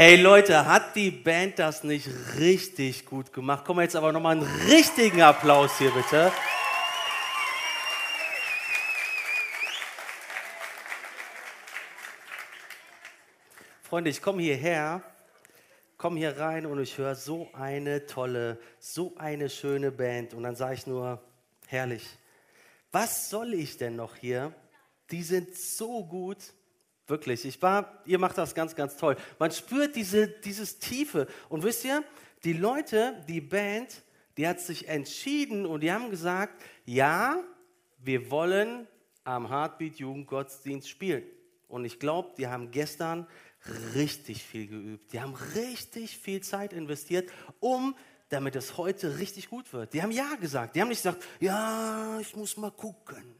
Ey Leute, hat die Band das nicht richtig gut gemacht? Komm jetzt aber nochmal einen richtigen Applaus hier bitte. Freunde, ich komme hierher, komme hier rein und ich höre so eine tolle, so eine schöne Band. Und dann sage ich nur, herrlich. Was soll ich denn noch hier? Die sind so gut. Wirklich, ich war, ihr macht das ganz, ganz toll. Man spürt diese, dieses Tiefe. Und wisst ihr, die Leute, die Band, die hat sich entschieden und die haben gesagt, ja, wir wollen am Heartbeat Jugendgottesdienst spielen. Und ich glaube, die haben gestern richtig viel geübt. Die haben richtig viel Zeit investiert, um damit es heute richtig gut wird. Die haben ja gesagt. Die haben nicht gesagt, ja, ich muss mal gucken.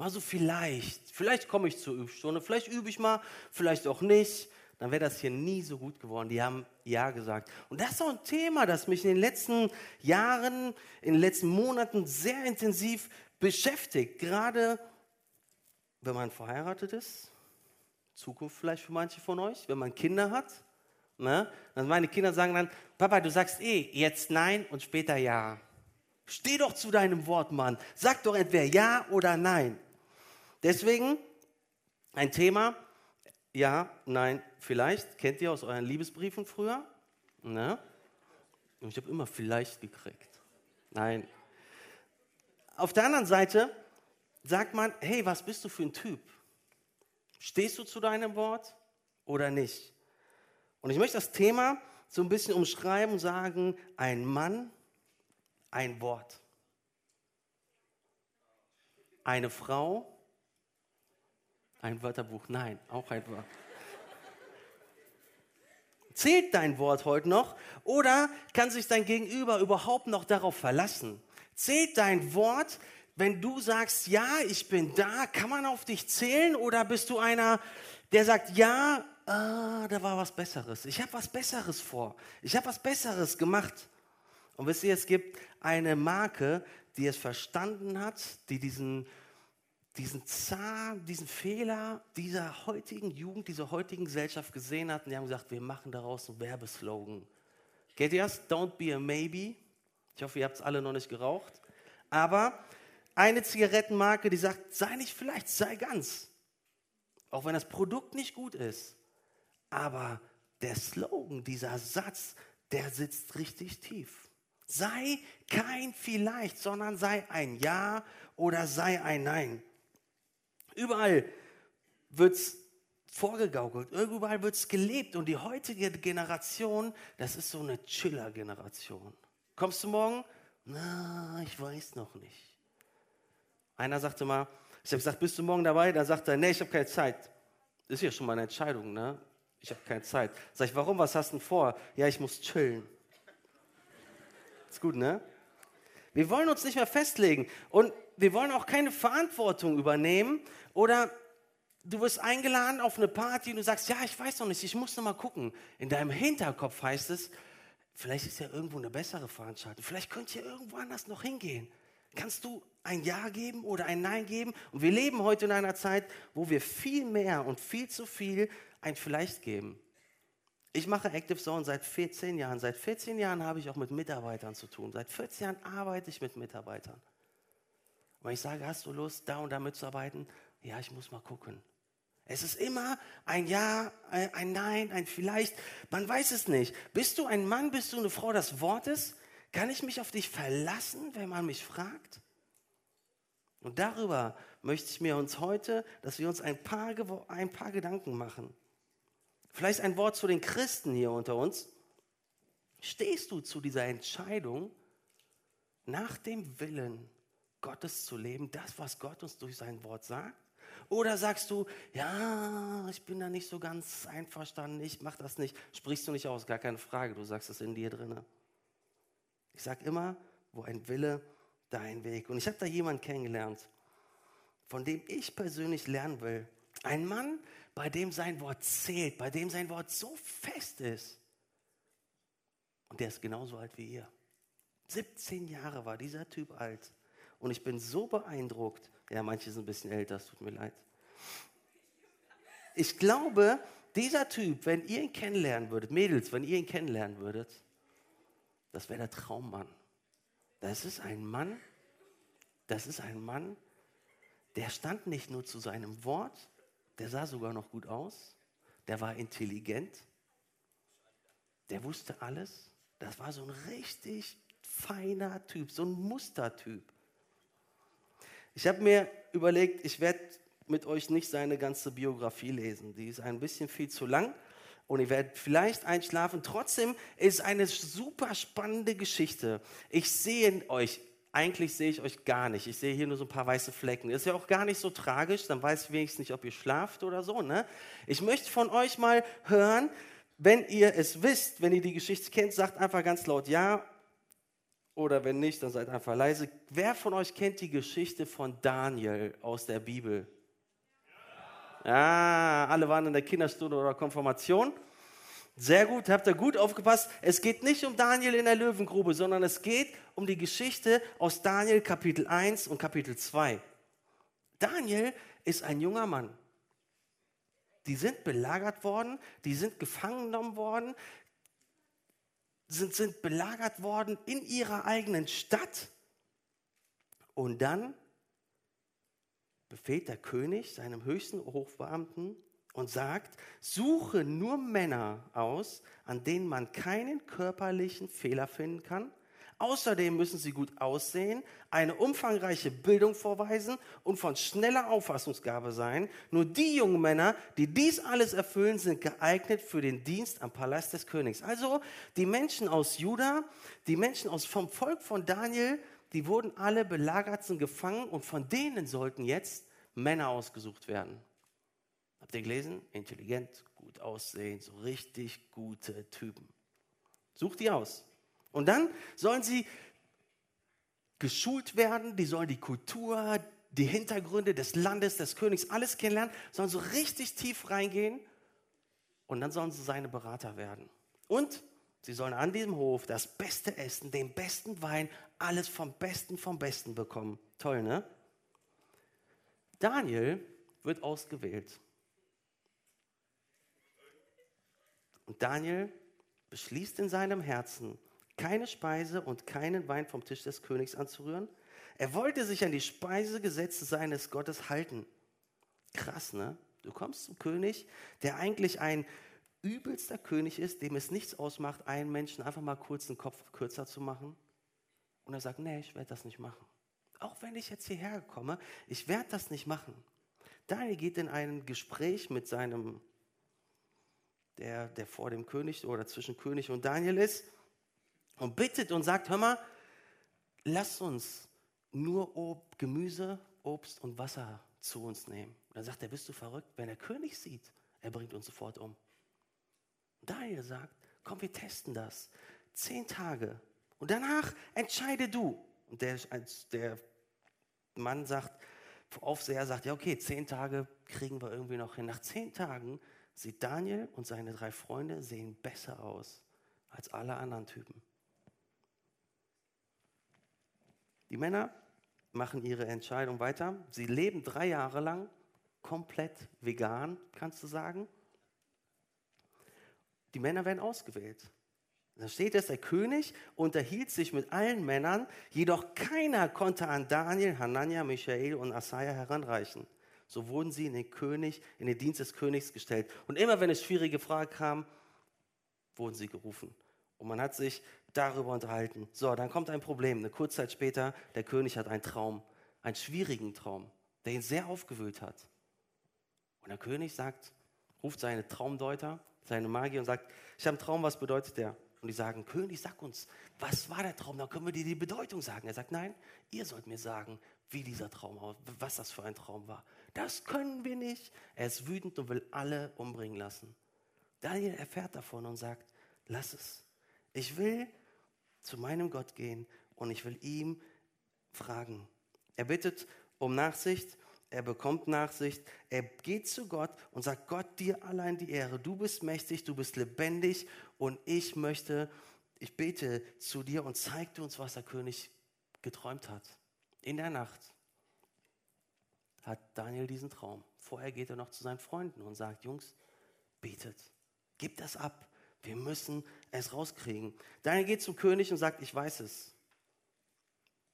Mal so vielleicht. Vielleicht komme ich zur Übstunde. Vielleicht übe ich mal, vielleicht auch nicht. Dann wäre das hier nie so gut geworden. Die haben ja gesagt. Und das ist auch ein Thema, das mich in den letzten Jahren, in den letzten Monaten sehr intensiv beschäftigt. Gerade wenn man verheiratet ist Zukunft vielleicht für manche von euch, wenn man Kinder hat. Ne? Dann meine Kinder sagen dann, Papa, du sagst eh jetzt nein und später ja. Steh doch zu deinem Wort, Mann. Sag doch entweder ja oder nein. Deswegen ein Thema, ja, nein, vielleicht. Kennt ihr aus euren Liebesbriefen früher? Ne? Ich habe immer vielleicht gekriegt. Nein. Auf der anderen Seite sagt man, hey, was bist du für ein Typ? Stehst du zu deinem Wort oder nicht? Und ich möchte das Thema so ein bisschen umschreiben sagen, ein Mann, ein Wort. Eine Frau, ein Wörterbuch. Nein, auch ein Wort. Zählt dein Wort heute noch oder kann sich dein Gegenüber überhaupt noch darauf verlassen? Zählt dein Wort, wenn du sagst, ja, ich bin da, kann man auf dich zählen oder bist du einer, der sagt, ja, ah, da war was Besseres. Ich habe was Besseres vor. Ich habe was Besseres gemacht. Und wisst ihr, es gibt eine Marke, die es verstanden hat, die diesen, diesen Zahn, diesen Fehler dieser heutigen Jugend, dieser heutigen Gesellschaft gesehen hat. Und die haben gesagt, wir machen daraus einen Werbeslogan. Geht ihr das? Don't be a maybe. Ich hoffe, ihr habt es alle noch nicht geraucht. Aber eine Zigarettenmarke, die sagt, sei nicht vielleicht, sei ganz. Auch wenn das Produkt nicht gut ist. Aber der Slogan, dieser Satz, der sitzt richtig tief. Sei kein vielleicht, sondern sei ein Ja oder sei ein Nein. Überall wird es vorgegaukelt, überall wird es gelebt. Und die heutige Generation, das ist so eine Chiller-Generation. Kommst du morgen? Na, ich weiß noch nicht. Einer sagte mal, ich habe gesagt, bist du morgen dabei? Dann sagt er, nee, ich habe keine Zeit. Ist ja schon mal eine Entscheidung, ne? Ich habe keine Zeit. Sag ich, warum? Was hast du denn vor? Ja, ich muss chillen. Ist gut, ne? Wir wollen uns nicht mehr festlegen und wir wollen auch keine Verantwortung übernehmen oder du wirst eingeladen auf eine Party und du sagst, ja, ich weiß noch nicht, ich muss noch mal gucken. In deinem Hinterkopf heißt es, vielleicht ist ja irgendwo eine bessere Veranstaltung, vielleicht könnt ihr irgendwo anders noch hingehen. Kannst du ein Ja geben oder ein Nein geben? Und wir leben heute in einer Zeit, wo wir viel mehr und viel zu viel ein Vielleicht geben. Ich mache Active Zone seit 14 Jahren. Seit 14 Jahren habe ich auch mit Mitarbeitern zu tun. Seit 14 Jahren arbeite ich mit Mitarbeitern. Und wenn ich sage, hast du Lust, da und da mitzuarbeiten? Ja, ich muss mal gucken. Es ist immer ein Ja, ein Nein, ein Vielleicht. Man weiß es nicht. Bist du ein Mann, bist du eine Frau des Wortes? Kann ich mich auf dich verlassen, wenn man mich fragt? Und darüber möchte ich mir uns heute, dass wir uns ein paar, ein paar Gedanken machen. Vielleicht ein Wort zu den Christen hier unter uns. Stehst du zu dieser Entscheidung, nach dem Willen Gottes zu leben, das, was Gott uns durch sein Wort sagt? Oder sagst du, ja, ich bin da nicht so ganz einverstanden, ich mache das nicht, sprichst du nicht aus, gar keine Frage, du sagst es in dir drinne. Ich sage immer, wo ein Wille, da ein Weg. Und ich habe da jemanden kennengelernt, von dem ich persönlich lernen will. Ein Mann, bei dem sein Wort zählt, bei dem sein Wort so fest ist. Und der ist genauso alt wie ihr. 17 Jahre war dieser Typ alt. Und ich bin so beeindruckt. Ja, manche sind ein bisschen älter, es tut mir leid. Ich glaube, dieser Typ, wenn ihr ihn kennenlernen würdet, Mädels, wenn ihr ihn kennenlernen würdet, das wäre der Traummann. Das ist ein Mann, das ist ein Mann, der stand nicht nur zu seinem Wort, der sah sogar noch gut aus, der war intelligent, der wusste alles. Das war so ein richtig feiner Typ, so ein Mustertyp. Ich habe mir überlegt, ich werde mit euch nicht seine ganze Biografie lesen. Die ist ein bisschen viel zu lang und ihr werdet vielleicht einschlafen. Trotzdem ist eine super spannende Geschichte. Ich sehe euch, eigentlich sehe ich euch gar nicht. Ich sehe hier nur so ein paar weiße Flecken. Ist ja auch gar nicht so tragisch, dann weiß ich wenigstens nicht, ob ihr schlaft oder so. Ne? Ich möchte von euch mal hören, wenn ihr es wisst, wenn ihr die Geschichte kennt, sagt einfach ganz laut Ja oder wenn nicht, dann seid einfach leise. Wer von euch kennt die Geschichte von Daniel aus der Bibel? Ja, alle waren in der Kinderstunde oder Konfirmation. Sehr gut, habt ihr gut aufgepasst. Es geht nicht um Daniel in der Löwengrube, sondern es geht um die Geschichte aus Daniel Kapitel 1 und Kapitel 2. Daniel ist ein junger Mann. Die sind belagert worden, die sind gefangen genommen worden, sind, sind belagert worden in ihrer eigenen Stadt. Und dann befehlt der König seinem höchsten Hochbeamten und sagt, suche nur Männer aus, an denen man keinen körperlichen Fehler finden kann. Außerdem müssen sie gut aussehen, eine umfangreiche Bildung vorweisen und von schneller Auffassungsgabe sein. Nur die jungen Männer, die dies alles erfüllen, sind geeignet für den Dienst am Palast des Königs. Also die Menschen aus Juda, die Menschen aus, vom Volk von Daniel, die wurden alle belagert, sind gefangen und von denen sollten jetzt Männer ausgesucht werden. Habt ihr gelesen? Intelligent, gut aussehen, so richtig gute Typen. Sucht die aus. Und dann sollen sie geschult werden, die sollen die Kultur, die Hintergründe des Landes, des Königs, alles kennenlernen, sollen so richtig tief reingehen und dann sollen sie seine Berater werden. Und sie sollen an diesem Hof das beste Essen, den besten Wein, alles vom Besten vom Besten bekommen. Toll, ne? Daniel wird ausgewählt. Und Daniel beschließt in seinem Herzen, keine Speise und keinen Wein vom Tisch des Königs anzurühren. Er wollte sich an die Speisegesetze seines Gottes halten. Krass, ne? Du kommst zum König, der eigentlich ein übelster König ist, dem es nichts ausmacht, einen Menschen einfach mal kurz den Kopf kürzer zu machen. Und er sagt, nee, ich werde das nicht machen. Auch wenn ich jetzt hierher komme, ich werde das nicht machen. Daniel geht in ein Gespräch mit seinem, der, der vor dem König oder zwischen König und Daniel ist und bittet und sagt, hör mal, lass uns nur Ob, Gemüse, Obst und Wasser zu uns nehmen. Und dann sagt er, bist du verrückt? Wenn der König sieht, er bringt uns sofort um. Und Daniel sagt, komm, wir testen das. Zehn Tage. Und danach entscheide du. Und der, der Mann sagt, Aufseher sagt, ja okay, zehn Tage kriegen wir irgendwie noch hin. Nach zehn Tagen sieht Daniel und seine drei Freunde sehen besser aus als alle anderen Typen. Die Männer machen ihre Entscheidung weiter. Sie leben drei Jahre lang komplett vegan, kannst du sagen. Die Männer werden ausgewählt. Da steht es, der König unterhielt sich mit allen Männern, jedoch keiner konnte an Daniel, Hanania, Michael und Asaja heranreichen. So wurden sie in den König, in den Dienst des Königs gestellt. Und immer wenn es schwierige Fragen kam, wurden sie gerufen. Und man hat sich darüber unterhalten. So, dann kommt ein Problem. Eine kurze Zeit später, der König hat einen Traum, einen schwierigen Traum, der ihn sehr aufgewühlt hat. Und der König sagt, ruft seine Traumdeuter, seine Magier und sagt, ich habe einen Traum, was bedeutet der? Und die sagen, König, sag uns, was war der Traum? Dann können wir dir die Bedeutung sagen. Er sagt, nein, ihr sollt mir sagen, wie dieser Traum was das für ein Traum war. Das können wir nicht. Er ist wütend und will alle umbringen lassen. Daniel erfährt davon und sagt, lass es. Ich will zu meinem Gott gehen und ich will ihm fragen. Er bittet um Nachsicht er bekommt Nachsicht, er geht zu Gott und sagt, Gott, dir allein die Ehre, du bist mächtig, du bist lebendig und ich möchte, ich bete zu dir und zeig uns, was der König geträumt hat. In der Nacht hat Daniel diesen Traum. Vorher geht er noch zu seinen Freunden und sagt, Jungs, bietet. Gib das ab. Wir müssen es rauskriegen. Daniel geht zum König und sagt, ich weiß es.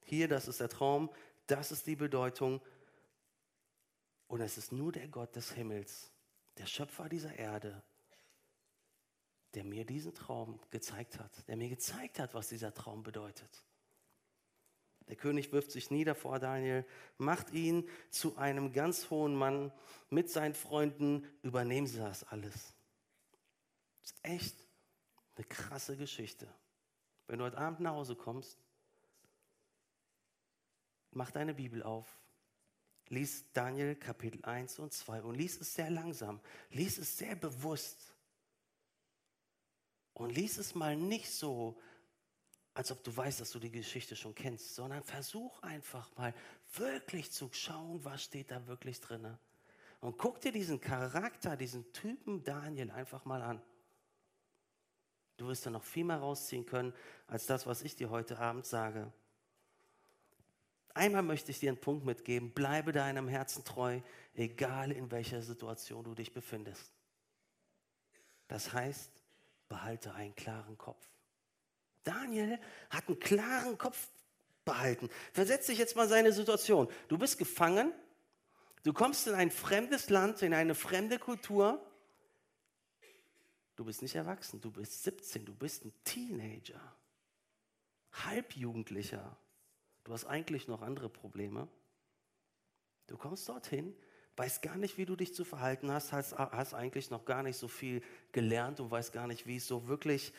Hier, das ist der Traum, das ist die Bedeutung. Und es ist nur der Gott des Himmels, der Schöpfer dieser Erde, der mir diesen Traum gezeigt hat, der mir gezeigt hat, was dieser Traum bedeutet. Der König wirft sich nieder vor Daniel, macht ihn zu einem ganz hohen Mann mit seinen Freunden, übernehmen sie das alles. Das ist echt eine krasse Geschichte. Wenn du heute Abend nach Hause kommst, mach deine Bibel auf, lies Daniel Kapitel 1 und 2 und lies es sehr langsam, lies es sehr bewusst. Und lies es mal nicht so, als ob du weißt, dass du die Geschichte schon kennst, sondern versuch einfach mal wirklich zu schauen, was steht da wirklich drin. Und guck dir diesen Charakter, diesen Typen Daniel einfach mal an. Du wirst da noch viel mehr rausziehen können, als das, was ich dir heute Abend sage. Einmal möchte ich dir einen Punkt mitgeben. Bleibe deinem Herzen treu, egal in welcher Situation du dich befindest. Das heißt, behalte einen klaren Kopf. Daniel hat einen klaren Kopf behalten. Versetz dich jetzt mal seine Situation. Du bist gefangen, du kommst in ein fremdes Land, in eine fremde Kultur. Du bist nicht erwachsen, du bist 17, du bist ein Teenager, Halbjugendlicher. Du hast eigentlich noch andere Probleme. Du kommst dorthin, weißt gar nicht, wie du dich zu verhalten hast, hast, hast eigentlich noch gar nicht so viel gelernt und weißt gar nicht, wie es so wirklich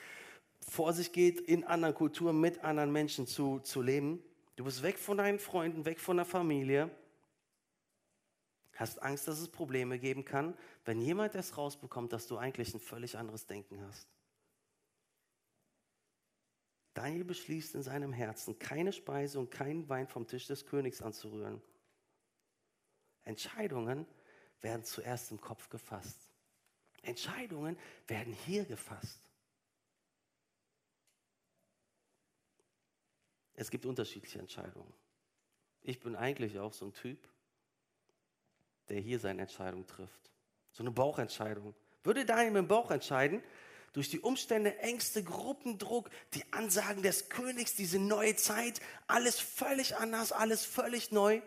vor sich geht, in anderen Kulturen mit anderen Menschen zu, zu leben. Du bist weg von deinen Freunden, weg von der Familie. Hast Angst, dass es Probleme geben kann, wenn jemand das rausbekommt, dass du eigentlich ein völlig anderes Denken hast. Daniel beschließt in seinem Herzen, keine Speise und keinen Wein vom Tisch des Königs anzurühren. Entscheidungen werden zuerst im Kopf gefasst. Entscheidungen werden hier gefasst. Es gibt unterschiedliche Entscheidungen. Ich bin eigentlich auch so ein Typ, der hier seine Entscheidung trifft. So eine Bauchentscheidung. Würde Daniel mit dem Bauch entscheiden, durch die Umstände, Ängste, Gruppendruck, die Ansagen des Königs, diese neue Zeit, alles völlig anders, alles völlig neu,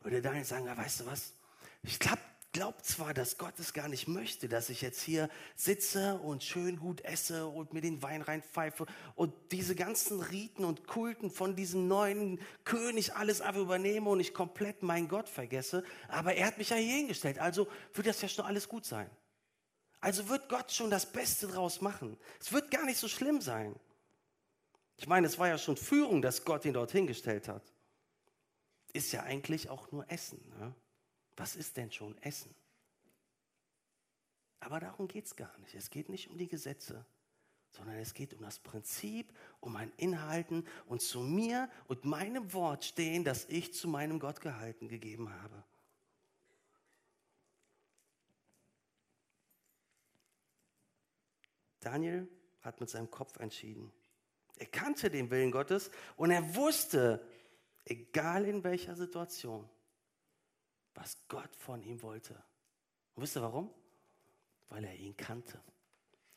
würde Daniel sagen, ja, weißt du was, ich glaube glaub zwar, dass Gott es gar nicht möchte, dass ich jetzt hier sitze und schön gut esse und mir den Wein reinpfeife und diese ganzen Riten und Kulten von diesem neuen König alles einfach übernehme und ich komplett meinen Gott vergesse, aber er hat mich ja hier hingestellt, also wird das ja schon alles gut sein. Also wird Gott schon das Beste draus machen. Es wird gar nicht so schlimm sein. Ich meine, es war ja schon Führung, dass Gott ihn dorthin gestellt hat. Ist ja eigentlich auch nur Essen. Ne? Was ist denn schon Essen? Aber darum geht es gar nicht. Es geht nicht um die Gesetze, sondern es geht um das Prinzip, um ein Inhalten und zu mir und meinem Wort stehen, das ich zu meinem Gott gehalten gegeben habe. Daniel hat mit seinem Kopf entschieden. Er kannte den Willen Gottes und er wusste, egal in welcher Situation, was Gott von ihm wollte. Und wisst ihr warum? Weil er ihn kannte.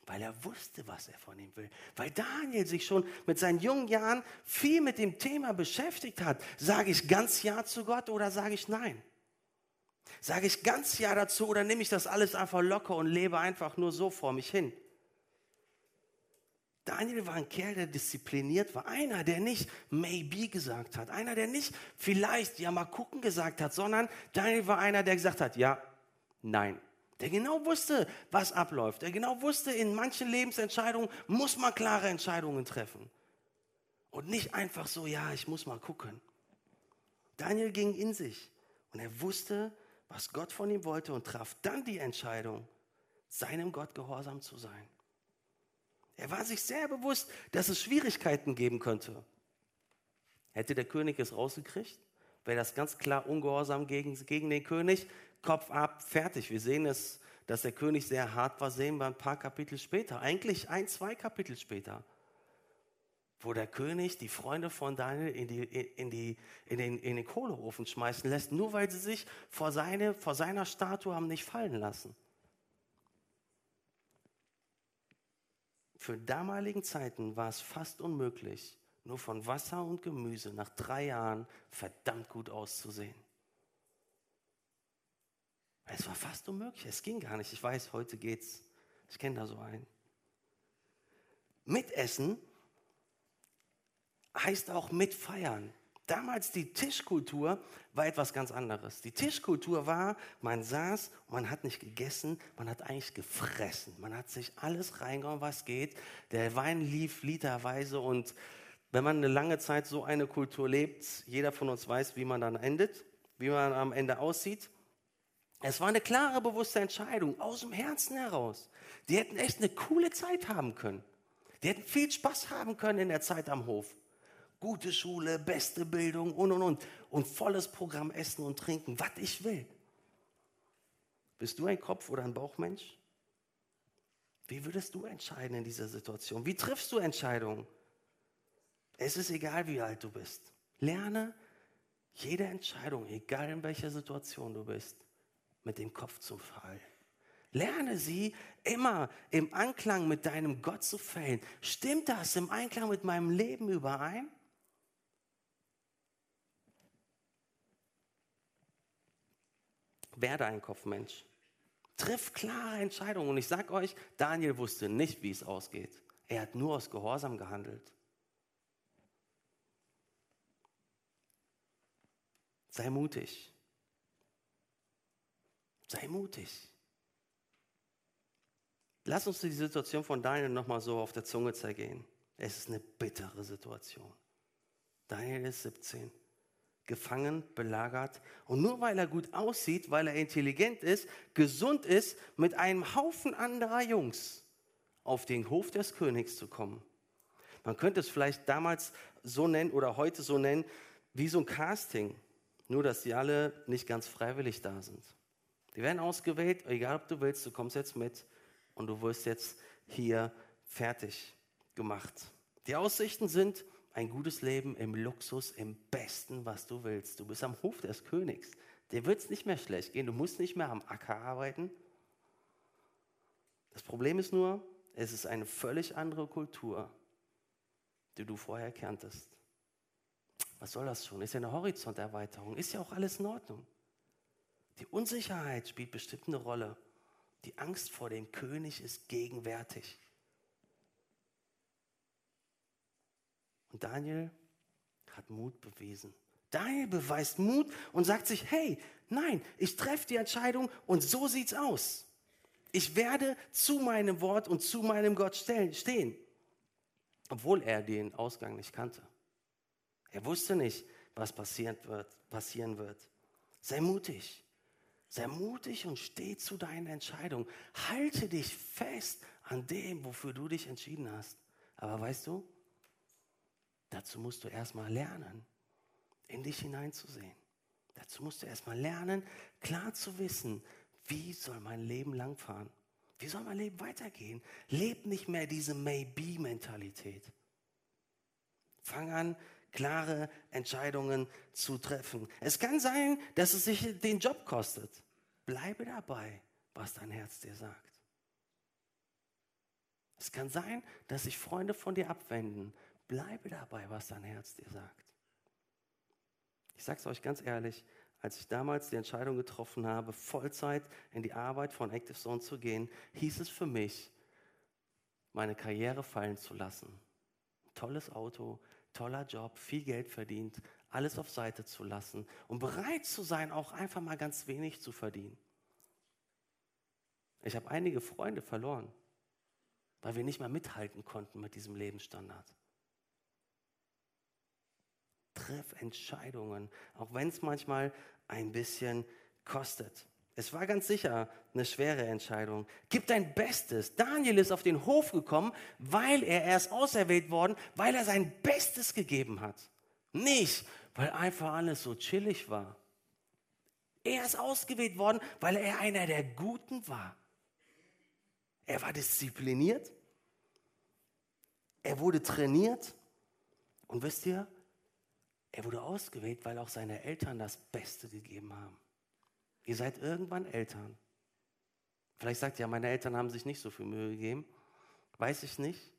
Weil er wusste, was er von ihm will. Weil Daniel sich schon mit seinen jungen Jahren viel mit dem Thema beschäftigt hat. Sage ich ganz Ja zu Gott oder sage ich Nein? Sage ich ganz Ja dazu oder nehme ich das alles einfach locker und lebe einfach nur so vor mich hin? Daniel war ein Kerl, der diszipliniert war. Einer, der nicht maybe gesagt hat. Einer, der nicht vielleicht, ja mal gucken gesagt hat, sondern Daniel war einer, der gesagt hat, ja, nein. Der genau wusste, was abläuft. Der genau wusste, in manchen Lebensentscheidungen muss man klare Entscheidungen treffen. Und nicht einfach so, ja, ich muss mal gucken. Daniel ging in sich und er wusste, was Gott von ihm wollte und traf dann die Entscheidung, seinem Gott gehorsam zu sein. Er war sich sehr bewusst, dass es Schwierigkeiten geben könnte. Hätte der König es rausgekriegt, wäre das ganz klar ungehorsam gegen, gegen den König. Kopf ab, fertig. Wir sehen es, dass der König sehr hart war, sehen wir ein paar Kapitel später. Eigentlich ein, zwei Kapitel später. Wo der König die Freunde von Daniel in, die, in, die, in, den, in den Kohleofen schmeißen lässt, nur weil sie sich vor, seine, vor seiner Statue haben nicht fallen lassen. Für damaligen Zeiten war es fast unmöglich, nur von Wasser und Gemüse nach drei Jahren verdammt gut auszusehen. Es war fast unmöglich, es ging gar nicht. Ich weiß, heute geht's. Ich kenne da so einen. Mitessen heißt auch mitfeiern. Damals die Tischkultur war etwas ganz anderes. Die Tischkultur war, man saß, man hat nicht gegessen, man hat eigentlich gefressen. Man hat sich alles reingehauen, was geht. Der Wein lief literweise und wenn man eine lange Zeit so eine Kultur lebt, jeder von uns weiß, wie man dann endet, wie man am Ende aussieht. Es war eine klare, bewusste Entscheidung aus dem Herzen heraus. Die hätten echt eine coole Zeit haben können. Die hätten viel Spaß haben können in der Zeit am Hof gute Schule, beste Bildung und und und. Und volles Programm Essen und Trinken, was ich will. Bist du ein Kopf- oder ein Bauchmensch? Wie würdest du entscheiden in dieser Situation? Wie triffst du Entscheidungen? Es ist egal, wie alt du bist. Lerne jede Entscheidung, egal in welcher Situation du bist, mit dem Kopf zu fallen. Lerne sie immer im Anklang mit deinem Gott zu fällen. Stimmt das im Einklang mit meinem Leben überein? Werde ein Kopfmensch. Triff klare Entscheidungen. Und ich sage euch, Daniel wusste nicht, wie es ausgeht. Er hat nur aus Gehorsam gehandelt. Sei mutig. Sei mutig. Lass uns die Situation von Daniel nochmal so auf der Zunge zergehen. Es ist eine bittere Situation. Daniel ist 17 gefangen, belagert. Und nur weil er gut aussieht, weil er intelligent ist, gesund ist, mit einem Haufen anderer Jungs auf den Hof des Königs zu kommen. Man könnte es vielleicht damals so nennen oder heute so nennen, wie so ein Casting. Nur, dass die alle nicht ganz freiwillig da sind. Die werden ausgewählt, egal ob du willst, du kommst jetzt mit und du wirst jetzt hier fertig gemacht. Die Aussichten sind, ein gutes Leben im Luxus, im Besten, was du willst. Du bist am Hof des Königs. Dir wird es nicht mehr schlecht gehen. Du musst nicht mehr am Acker arbeiten. Das Problem ist nur, es ist eine völlig andere Kultur, die du vorher kanntest. Was soll das schon? Ist ja eine Horizonterweiterung. Ist ja auch alles in Ordnung. Die Unsicherheit spielt bestimmt eine Rolle. Die Angst vor dem König ist gegenwärtig. Und Daniel hat Mut bewiesen. Daniel beweist Mut und sagt sich, hey, nein, ich treffe die Entscheidung und so sieht's aus. Ich werde zu meinem Wort und zu meinem Gott stehen, obwohl er den Ausgang nicht kannte. Er wusste nicht, was passieren wird. Passieren wird. Sei mutig. Sei mutig und steh zu deiner Entscheidung. Halte dich fest an dem, wofür du dich entschieden hast. Aber weißt du, Dazu musst du erstmal lernen, in dich hineinzusehen. Dazu musst du erstmal lernen, klar zu wissen, wie soll mein Leben langfahren? Wie soll mein Leben weitergehen? Leb nicht mehr diese Maybe-Mentalität. Fang an, klare Entscheidungen zu treffen. Es kann sein, dass es sich den Job kostet. Bleibe dabei, was dein Herz dir sagt. Es kann sein, dass sich Freunde von dir abwenden, Bleibe dabei, was dein Herz dir sagt. Ich sage es euch ganz ehrlich, als ich damals die Entscheidung getroffen habe, Vollzeit in die Arbeit von Active Zone zu gehen, hieß es für mich, meine Karriere fallen zu lassen. Tolles Auto, toller Job, viel Geld verdient, alles auf Seite zu lassen und bereit zu sein, auch einfach mal ganz wenig zu verdienen. Ich habe einige Freunde verloren, weil wir nicht mehr mithalten konnten mit diesem Lebensstandard. Triff Entscheidungen, auch wenn es manchmal ein bisschen kostet. Es war ganz sicher eine schwere Entscheidung. Gib dein Bestes. Daniel ist auf den Hof gekommen, weil er erst auserwählt worden, weil er sein Bestes gegeben hat. Nicht, weil einfach alles so chillig war. Er ist ausgewählt worden, weil er einer der Guten war. Er war diszipliniert. Er wurde trainiert. Und wisst ihr, er wurde ausgewählt, weil auch seine Eltern das Beste gegeben haben. Ihr seid irgendwann Eltern. Vielleicht sagt ihr, ja, meine Eltern haben sich nicht so viel Mühe gegeben. Weiß ich nicht.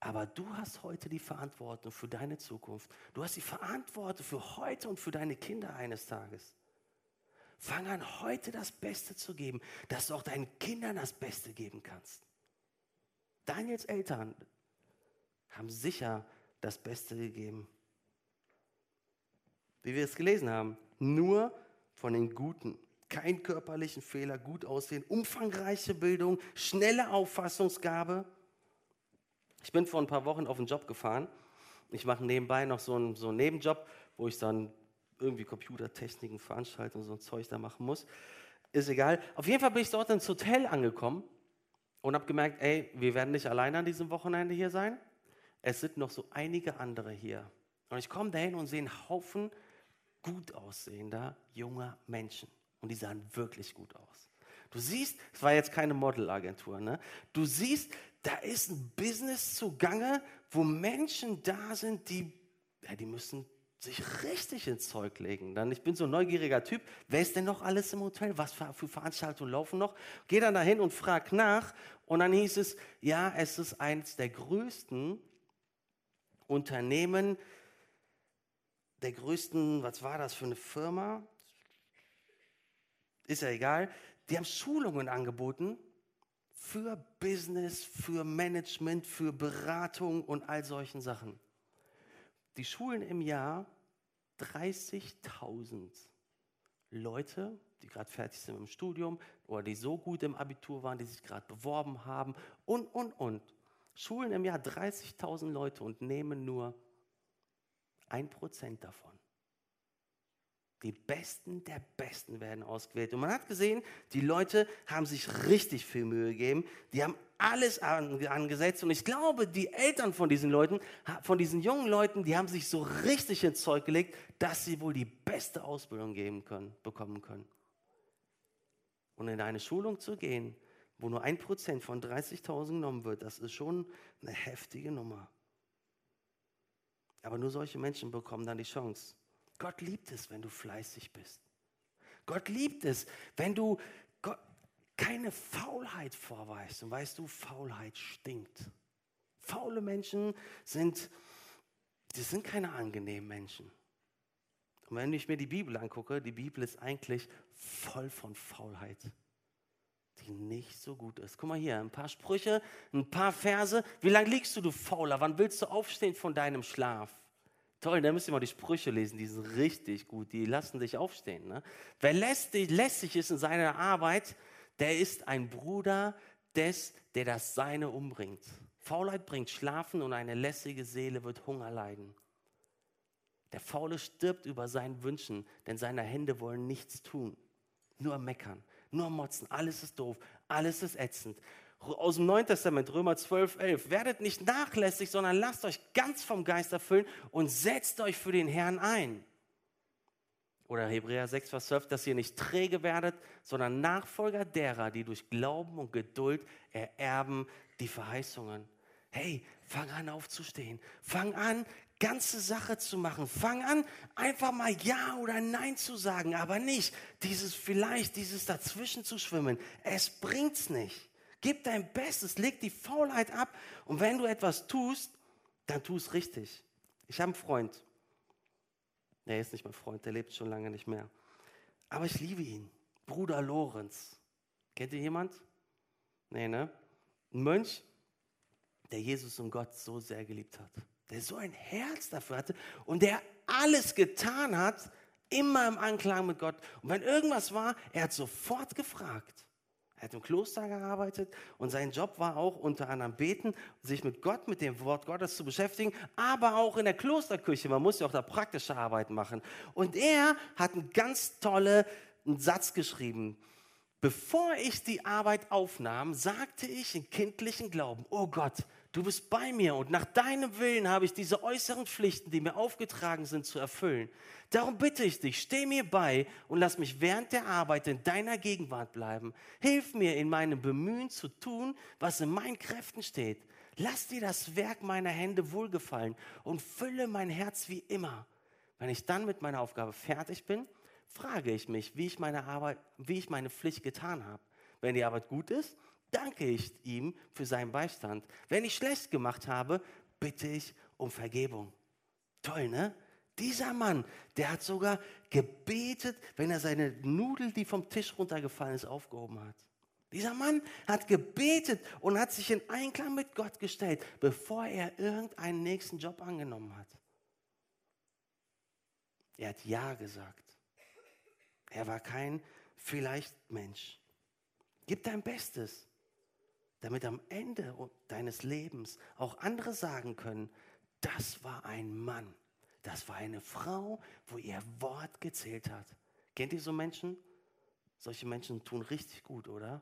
Aber du hast heute die Verantwortung für deine Zukunft. Du hast die Verantwortung für heute und für deine Kinder eines Tages. Fang an, heute das Beste zu geben, dass du auch deinen Kindern das Beste geben kannst. Daniels Eltern haben sicher das Beste gegeben. Wie wir es gelesen haben, nur von den Guten. Kein körperlichen Fehler, gut aussehen, umfangreiche Bildung, schnelle Auffassungsgabe. Ich bin vor ein paar Wochen auf einen Job gefahren. Ich mache nebenbei noch so einen, so einen Nebenjob, wo ich dann irgendwie Computertechniken, Veranstaltungen, so ein Zeug da machen muss. Ist egal. Auf jeden Fall bin ich dort ins Hotel angekommen und habe gemerkt, ey, wir werden nicht alleine an diesem Wochenende hier sein. Es sind noch so einige andere hier. Und ich komme dahin und sehe einen Haufen gut aussehender junger Menschen. Und die sahen wirklich gut aus. Du siehst, es war jetzt keine Modelagentur, ne? Du siehst, da ist ein Business zugange, wo Menschen da sind, die, ja, die müssen sich richtig ins Zeug legen. Dann, ich bin so ein neugieriger Typ. Wer ist denn noch alles im Hotel? Was für, für Veranstaltungen laufen noch? Geh dann dahin und frag nach. Und dann hieß es, ja, es ist eines der größten Unternehmen, der größten, was war das für eine Firma? Ist ja egal. Die haben Schulungen angeboten für Business, für Management, für Beratung und all solchen Sachen. Die schulen im Jahr 30.000 Leute, die gerade fertig sind im Studium oder die so gut im Abitur waren, die sich gerade beworben haben und, und, und. Schulen im Jahr 30.000 Leute und nehmen nur ein Prozent davon. Die Besten der Besten werden ausgewählt. Und man hat gesehen, die Leute haben sich richtig viel Mühe gegeben. Die haben alles angesetzt. Und ich glaube, die Eltern von diesen Leuten, von diesen jungen Leuten, die haben sich so richtig ins Zeug gelegt, dass sie wohl die beste Ausbildung geben können, bekommen können. Und in eine Schulung zu gehen, wo nur ein Prozent von 30.000 genommen wird, das ist schon eine heftige Nummer. Aber nur solche Menschen bekommen dann die Chance. Gott liebt es, wenn du fleißig bist. Gott liebt es, wenn du keine Faulheit vorweist. Und weißt du, Faulheit stinkt. Faule Menschen sind, die sind keine angenehmen Menschen. Und wenn ich mir die Bibel angucke, die Bibel ist eigentlich voll von Faulheit, die nicht so gut ist. Guck mal hier, ein paar Sprüche, ein paar Verse. Wie lange liegst du, du Fauler? Wann willst du aufstehen von deinem Schlaf? Toll, da müsst ihr mal die Sprüche lesen, die sind richtig gut, die lassen dich aufstehen. Ne? Wer lästig, lästig ist in seiner Arbeit, der ist ein Bruder des, der das Seine umbringt. Faulheit bringt Schlafen und eine lässige Seele wird Hunger leiden. Der Faule stirbt über seinen Wünschen, denn seine Hände wollen nichts tun. Nur meckern, nur motzen, alles ist doof, alles ist ätzend aus dem Neuen Testament, Römer 12, 11. Werdet nicht nachlässig, sondern lasst euch ganz vom Geist erfüllen und setzt euch für den Herrn ein. Oder Hebräer 6, Vers 12, dass ihr nicht träge werdet, sondern Nachfolger derer, die durch Glauben und Geduld ererben die Verheißungen. Hey, fang an aufzustehen. Fang an, ganze Sache zu machen. Fang an, einfach mal Ja oder Nein zu sagen, aber nicht dieses vielleicht, dieses dazwischen zu schwimmen. Es bringt's nicht. Gib dein Bestes, leg die Faulheit ab und wenn du etwas tust, dann tu es richtig. Ich habe einen Freund. Der ist nicht mein Freund, der lebt schon lange nicht mehr. Aber ich liebe ihn. Bruder Lorenz. Kennt ihr jemand? Nee, ne? Ein Mönch, der Jesus und Gott so sehr geliebt hat. Der so ein Herz dafür hatte und der alles getan hat, immer im Anklang mit Gott. Und wenn irgendwas war, er hat sofort gefragt. Er hat im Kloster gearbeitet und sein Job war auch unter anderem beten, sich mit Gott, mit dem Wort Gottes zu beschäftigen, aber auch in der Klosterküche. Man muss ja auch da praktische Arbeit machen. Und er hat einen ganz tollen Satz geschrieben. Bevor ich die Arbeit aufnahm, sagte ich in kindlichen Glauben, oh Gott, du bist bei mir und nach deinem Willen habe ich diese äußeren Pflichten, die mir aufgetragen sind, zu erfüllen. Darum bitte ich dich, steh mir bei und lass mich während der Arbeit in deiner Gegenwart bleiben. Hilf mir in meinem Bemühen zu tun, was in meinen Kräften steht. Lass dir das Werk meiner Hände wohlgefallen und fülle mein Herz wie immer. Wenn ich dann mit meiner Aufgabe fertig bin, frage ich mich, wie ich meine Arbeit, wie ich meine Pflicht getan habe. Wenn die Arbeit gut ist, danke ich ihm für seinen Beistand. Wenn ich schlecht gemacht habe, bitte ich um Vergebung. Toll, ne? Dieser Mann, der hat sogar gebetet, wenn er seine Nudel, die vom Tisch runtergefallen ist, aufgehoben hat. Dieser Mann hat gebetet und hat sich in Einklang mit Gott gestellt, bevor er irgendeinen nächsten Job angenommen hat. Er hat Ja gesagt. Er war kein vielleicht Mensch. Gib dein Bestes, damit am Ende deines Lebens auch andere sagen können, das war ein Mann, das war eine Frau, wo ihr Wort gezählt hat. Kennt ihr so Menschen? Solche Menschen tun richtig gut, oder?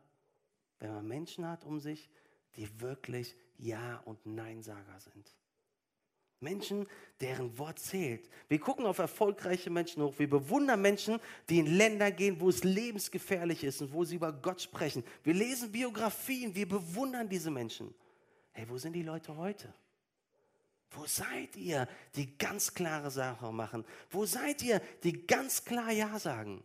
Wenn man Menschen hat um sich, die wirklich Ja- und Nein-Sager sind. Menschen, deren Wort zählt. Wir gucken auf erfolgreiche Menschen hoch. Wir bewundern Menschen, die in Länder gehen, wo es lebensgefährlich ist und wo sie über Gott sprechen. Wir lesen Biografien, wir bewundern diese Menschen. Hey, wo sind die Leute heute? Wo seid ihr, die ganz klare Sache machen? Wo seid ihr, die ganz klar Ja sagen?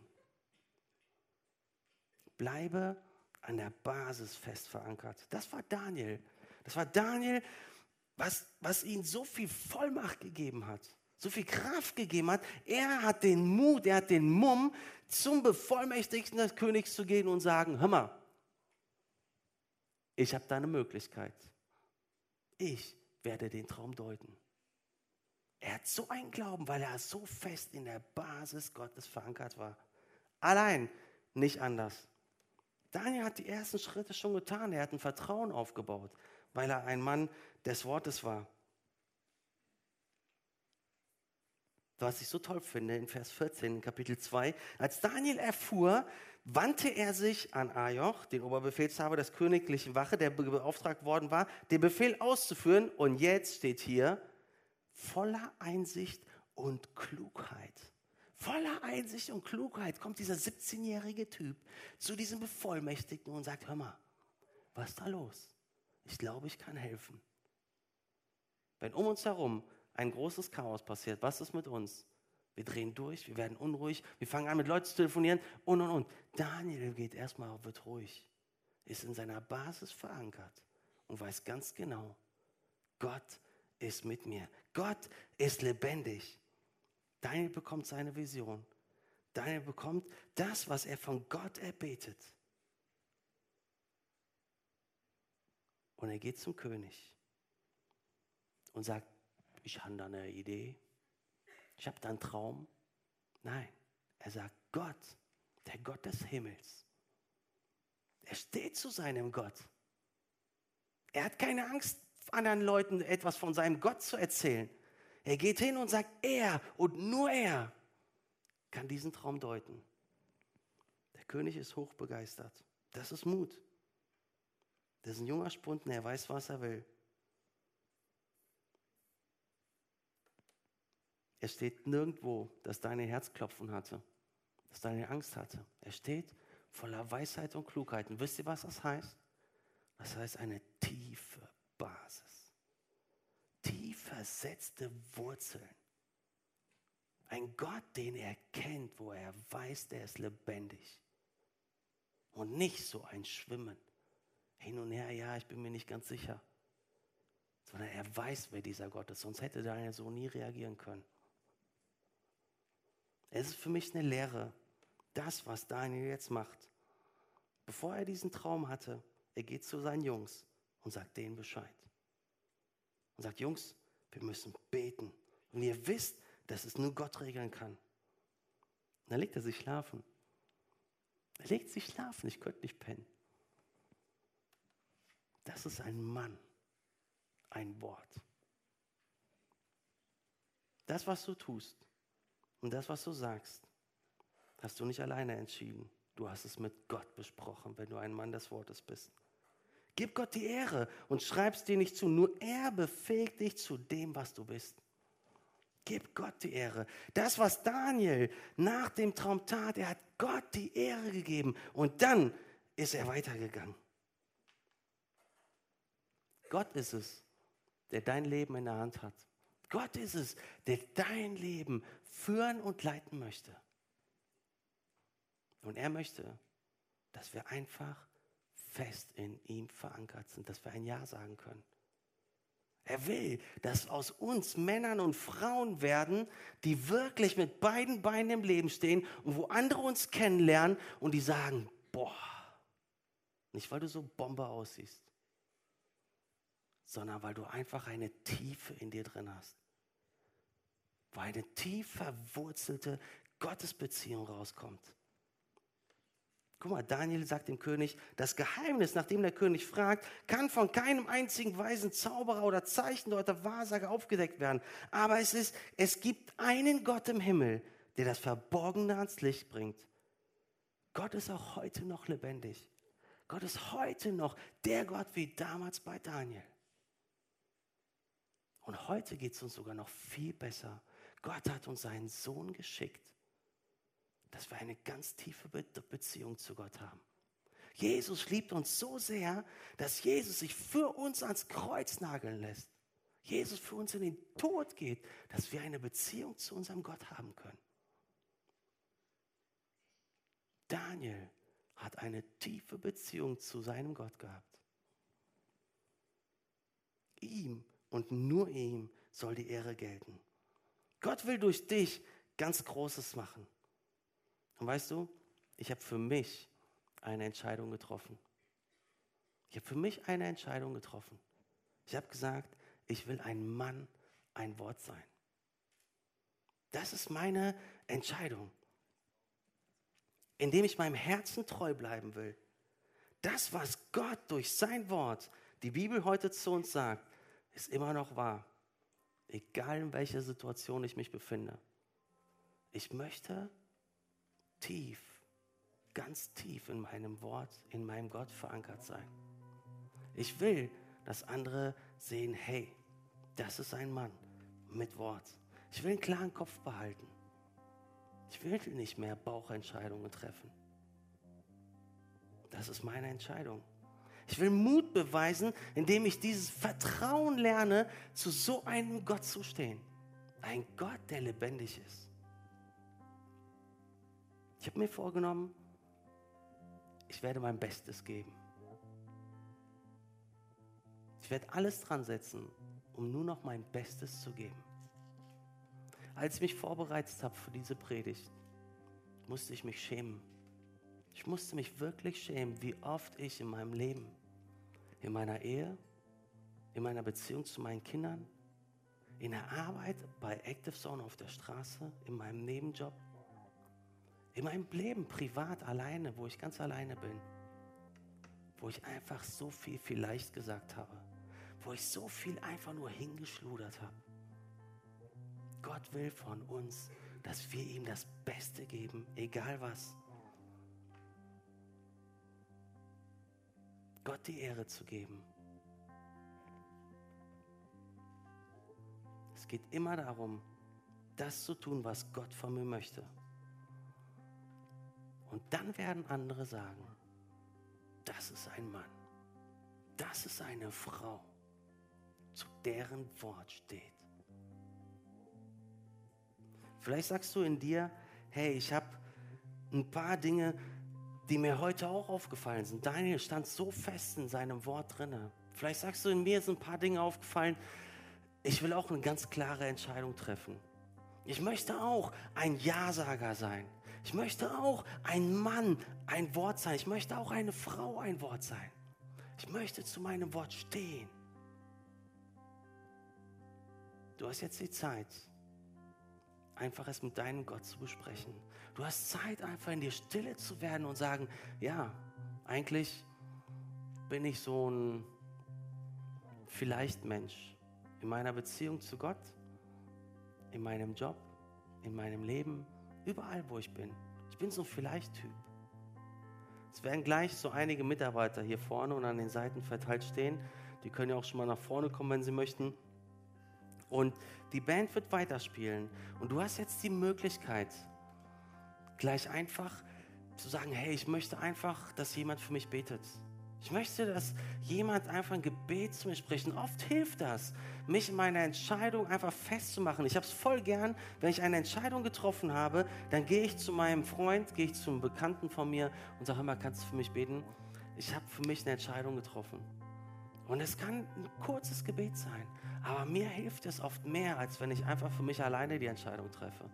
Bleibe an der Basis fest verankert. Das war Daniel. Das war Daniel, was, was ihm so viel Vollmacht gegeben hat, so viel Kraft gegeben hat. Er hat den Mut, er hat den Mumm, zum Bevollmächtigten des Königs zu gehen und sagen, hör mal, ich habe da eine Möglichkeit. Ich werde den Traum deuten. Er hat so einen Glauben, weil er so fest in der Basis Gottes verankert war. Allein, nicht anders. Daniel hat die ersten Schritte schon getan. Er hat ein Vertrauen aufgebaut, weil er ein Mann des Wortes war. Was ich so toll finde in Vers 14, in Kapitel 2, als Daniel erfuhr, wandte er sich an Ajoch, den Oberbefehlshaber des königlichen Wache, der beauftragt worden war, den Befehl auszuführen. Und jetzt steht hier, voller Einsicht und Klugheit. Voller Einsicht und Klugheit kommt dieser 17-jährige Typ zu diesem Bevollmächtigten und sagt, hör mal, was ist da los? Ich glaube, ich kann helfen. Wenn um uns herum ein großes Chaos passiert, was ist mit uns? Wir drehen durch, wir werden unruhig, wir fangen an mit Leuten zu telefonieren und und und. Daniel geht erstmal, wird ruhig, ist in seiner Basis verankert und weiß ganz genau, Gott ist mit mir. Gott ist lebendig. Daniel bekommt seine Vision. Daniel bekommt das, was er von Gott erbetet. Und er geht zum König und sagt, ich habe da eine Idee, ich habe da einen Traum. Nein, er sagt, Gott, der Gott des Himmels, er steht zu seinem Gott. Er hat keine Angst, anderen Leuten etwas von seinem Gott zu erzählen. Er geht hin und sagt, er und nur er kann diesen Traum deuten. Der König ist hochbegeistert. Das ist Mut. Das ist ein junger Spunden, er weiß, was er will. Es steht nirgendwo, dass deine Herzklopfen hatte, dass deine Angst hatte. Er steht voller Weisheit und Klugheit. Und wisst ihr, was das heißt? Das heißt eine tiefe Basis, tief versetzte Wurzeln. Ein Gott, den er kennt, wo er weiß, der ist lebendig. Und nicht so ein Schwimmen. Hin und her, ja, ich bin mir nicht ganz sicher. Sondern er weiß, wer dieser Gott ist. Sonst hätte Daniel so nie reagieren können. Es ist für mich eine Lehre, das, was Daniel jetzt macht. Bevor er diesen Traum hatte, er geht zu seinen Jungs und sagt denen Bescheid. Und sagt, Jungs, wir müssen beten. Und ihr wisst, dass es nur Gott regeln kann. Und dann legt er sich schlafen. Er legt sich schlafen, ich könnte nicht pennen. Das ist ein Mann, ein Wort. Das, was du tust, und das, was du sagst, hast du nicht alleine entschieden. Du hast es mit Gott besprochen, wenn du ein Mann des Wortes bist. Gib Gott die Ehre und schreib's dir nicht zu. Nur er befähigt dich zu dem, was du bist. Gib Gott die Ehre. Das, was Daniel nach dem Traum tat, er hat Gott die Ehre gegeben. Und dann ist er weitergegangen. Gott ist es, der dein Leben in der Hand hat. Gott ist es, der dein Leben führen und leiten möchte. Und er möchte, dass wir einfach fest in ihm verankert sind, dass wir ein Ja sagen können. Er will, dass aus uns Männern und Frauen werden, die wirklich mit beiden Beinen im Leben stehen und wo andere uns kennenlernen und die sagen, boah, nicht weil du so Bombe aussiehst, sondern weil du einfach eine Tiefe in dir drin hast. Weil eine tief verwurzelte Gottesbeziehung rauskommt. Guck mal, Daniel sagt dem König, das Geheimnis, nachdem der König fragt, kann von keinem einzigen weisen Zauberer oder Zeichendeuter Wahrsager aufgedeckt werden. Aber es ist, es gibt einen Gott im Himmel, der das Verborgene ans Licht bringt. Gott ist auch heute noch lebendig. Gott ist heute noch der Gott wie damals bei Daniel. Und heute geht es uns sogar noch viel besser. Gott hat uns seinen Sohn geschickt dass wir eine ganz tiefe Beziehung zu Gott haben. Jesus liebt uns so sehr, dass Jesus sich für uns ans Kreuz nageln lässt. Jesus für uns in den Tod geht, dass wir eine Beziehung zu unserem Gott haben können. Daniel hat eine tiefe Beziehung zu seinem Gott gehabt. Ihm und nur ihm soll die Ehre gelten. Gott will durch dich ganz Großes machen. Und weißt du, ich habe für mich eine Entscheidung getroffen. Ich habe für mich eine Entscheidung getroffen. Ich habe gesagt, ich will ein Mann, ein Wort sein. Das ist meine Entscheidung. Indem ich meinem Herzen treu bleiben will. Das, was Gott durch sein Wort, die Bibel heute zu uns sagt, ist immer noch wahr. Egal in welcher Situation ich mich befinde. Ich möchte tief, ganz tief in meinem Wort, in meinem Gott verankert sein. Ich will, dass andere sehen, hey, das ist ein Mann mit Wort. Ich will einen klaren Kopf behalten. Ich will nicht mehr Bauchentscheidungen treffen. Das ist meine Entscheidung. Ich will Mut beweisen, indem ich dieses Vertrauen lerne, zu so einem Gott zu stehen. Ein Gott, der lebendig ist. Ich habe mir vorgenommen, ich werde mein Bestes geben. Ich werde alles dran setzen, um nur noch mein Bestes zu geben. Als ich mich vorbereitet habe für diese Predigt, musste ich mich schämen. Ich musste mich wirklich schämen, wie oft ich in meinem Leben, in meiner Ehe, in meiner Beziehung zu meinen Kindern, in der Arbeit bei Active Zone auf der Straße, in meinem Nebenjob, in meinem Leben privat alleine, wo ich ganz alleine bin, wo ich einfach so viel vielleicht gesagt habe, wo ich so viel einfach nur hingeschludert habe. Gott will von uns, dass wir ihm das Beste geben, egal was. Gott die Ehre zu geben. Es geht immer darum, das zu tun, was Gott von mir möchte. Und dann werden andere sagen, das ist ein Mann, das ist eine Frau, zu deren Wort steht. Vielleicht sagst du in dir, hey, ich habe ein paar Dinge, die mir heute auch aufgefallen sind. Daniel stand so fest in seinem Wort drinne. Vielleicht sagst du, in mir sind ein paar Dinge aufgefallen. Ich will auch eine ganz klare Entscheidung treffen. Ich möchte auch ein Ja-Sager sein. Ich möchte auch ein Mann ein Wort sein. Ich möchte auch eine Frau ein Wort sein. Ich möchte zu meinem Wort stehen. Du hast jetzt die Zeit, einfach es mit deinem Gott zu besprechen. Du hast Zeit, einfach in dir stille zu werden und sagen, ja, eigentlich bin ich so ein vielleicht Mensch in meiner Beziehung zu Gott in meinem Job, in meinem Leben, überall, wo ich bin. Ich bin so ein Vielleicht-Typ. Es werden gleich so einige Mitarbeiter hier vorne und an den Seiten verteilt stehen. Die können ja auch schon mal nach vorne kommen, wenn sie möchten. Und die Band wird weiterspielen. Und du hast jetzt die Möglichkeit, gleich einfach zu sagen, hey, ich möchte einfach, dass jemand für mich betet. Ich möchte, dass jemand einfach ein Gebet zu mir spricht. Und oft hilft das, mich in meiner Entscheidung einfach festzumachen. Ich habe es voll gern, wenn ich eine Entscheidung getroffen habe, dann gehe ich zu meinem Freund, gehe ich zum Bekannten von mir und sage immer, kannst du für mich beten? ich habe für mich eine Entscheidung getroffen. Und es kann ein kurzes Gebet sein, aber mir hilft es oft mehr, als wenn ich einfach für mich alleine die Entscheidung treffe.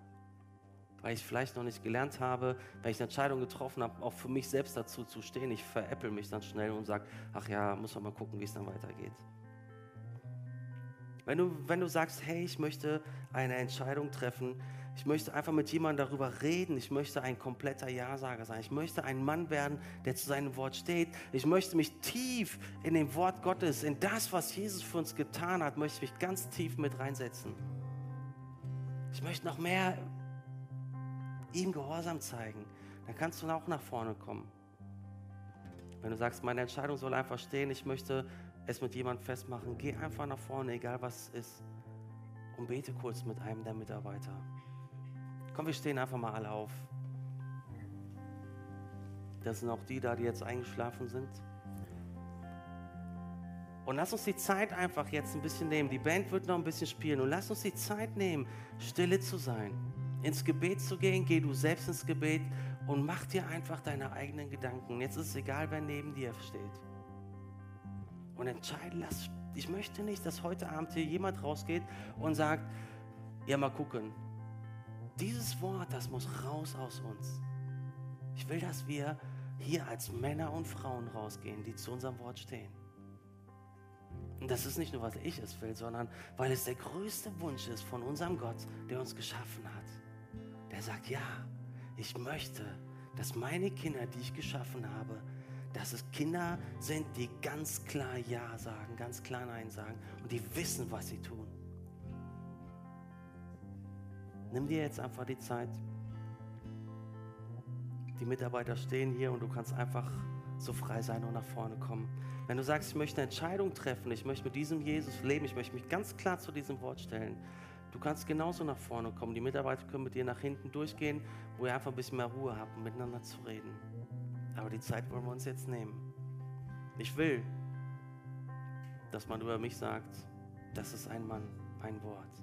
Weil ich vielleicht noch nicht gelernt habe, weil ich eine Entscheidung getroffen habe, auch für mich selbst dazu zu stehen. Ich veräppel mich dann schnell und sage, ach ja, muss man mal gucken, wie es dann weitergeht. Wenn du, wenn du sagst, hey, ich möchte eine Entscheidung treffen, ich möchte einfach mit jemandem darüber reden. Ich möchte ein kompletter Ja-Sager sein. Ich möchte ein Mann werden, der zu seinem Wort steht. Ich möchte mich tief in dem Wort Gottes, in das, was Jesus für uns getan hat, möchte ich mich ganz tief mit reinsetzen. Ich möchte noch mehr ihm Gehorsam zeigen. Dann kannst du auch nach vorne kommen. Wenn du sagst, meine Entscheidung soll einfach stehen, ich möchte es mit jemandem festmachen, geh einfach nach vorne, egal was es ist, und bete kurz mit einem der Mitarbeiter. Komm, wir stehen einfach mal alle auf. Das sind auch die da, die jetzt eingeschlafen sind. Und lass uns die Zeit einfach jetzt ein bisschen nehmen. Die Band wird noch ein bisschen spielen. Und lass uns die Zeit nehmen, stille zu sein, ins Gebet zu gehen. Geh du selbst ins Gebet und mach dir einfach deine eigenen Gedanken. Jetzt ist es egal, wer neben dir steht. Und entscheide, lass, ich möchte nicht, dass heute Abend hier jemand rausgeht und sagt, ja, mal gucken, dieses Wort, das muss raus aus uns. Ich will, dass wir hier als Männer und Frauen rausgehen, die zu unserem Wort stehen. Und das ist nicht nur, was ich es will, sondern weil es der größte Wunsch ist von unserem Gott, der uns geschaffen hat. Der sagt, ja, ich möchte, dass meine Kinder, die ich geschaffen habe, dass es Kinder sind, die ganz klar Ja sagen, ganz klar Nein sagen und die wissen, was sie tun. Nimm dir jetzt einfach die Zeit. Die Mitarbeiter stehen hier und du kannst einfach so frei sein und nach vorne kommen. Wenn du sagst, ich möchte eine Entscheidung treffen, ich möchte mit diesem Jesus leben, ich möchte mich ganz klar zu diesem Wort stellen, du kannst genauso nach vorne kommen. Die Mitarbeiter können mit dir nach hinten durchgehen, wo ihr einfach ein bisschen mehr Ruhe habt, um miteinander zu reden. Aber die Zeit wollen wir uns jetzt nehmen. Ich will, dass man über mich sagt, das ist ein Mann, ein Wort.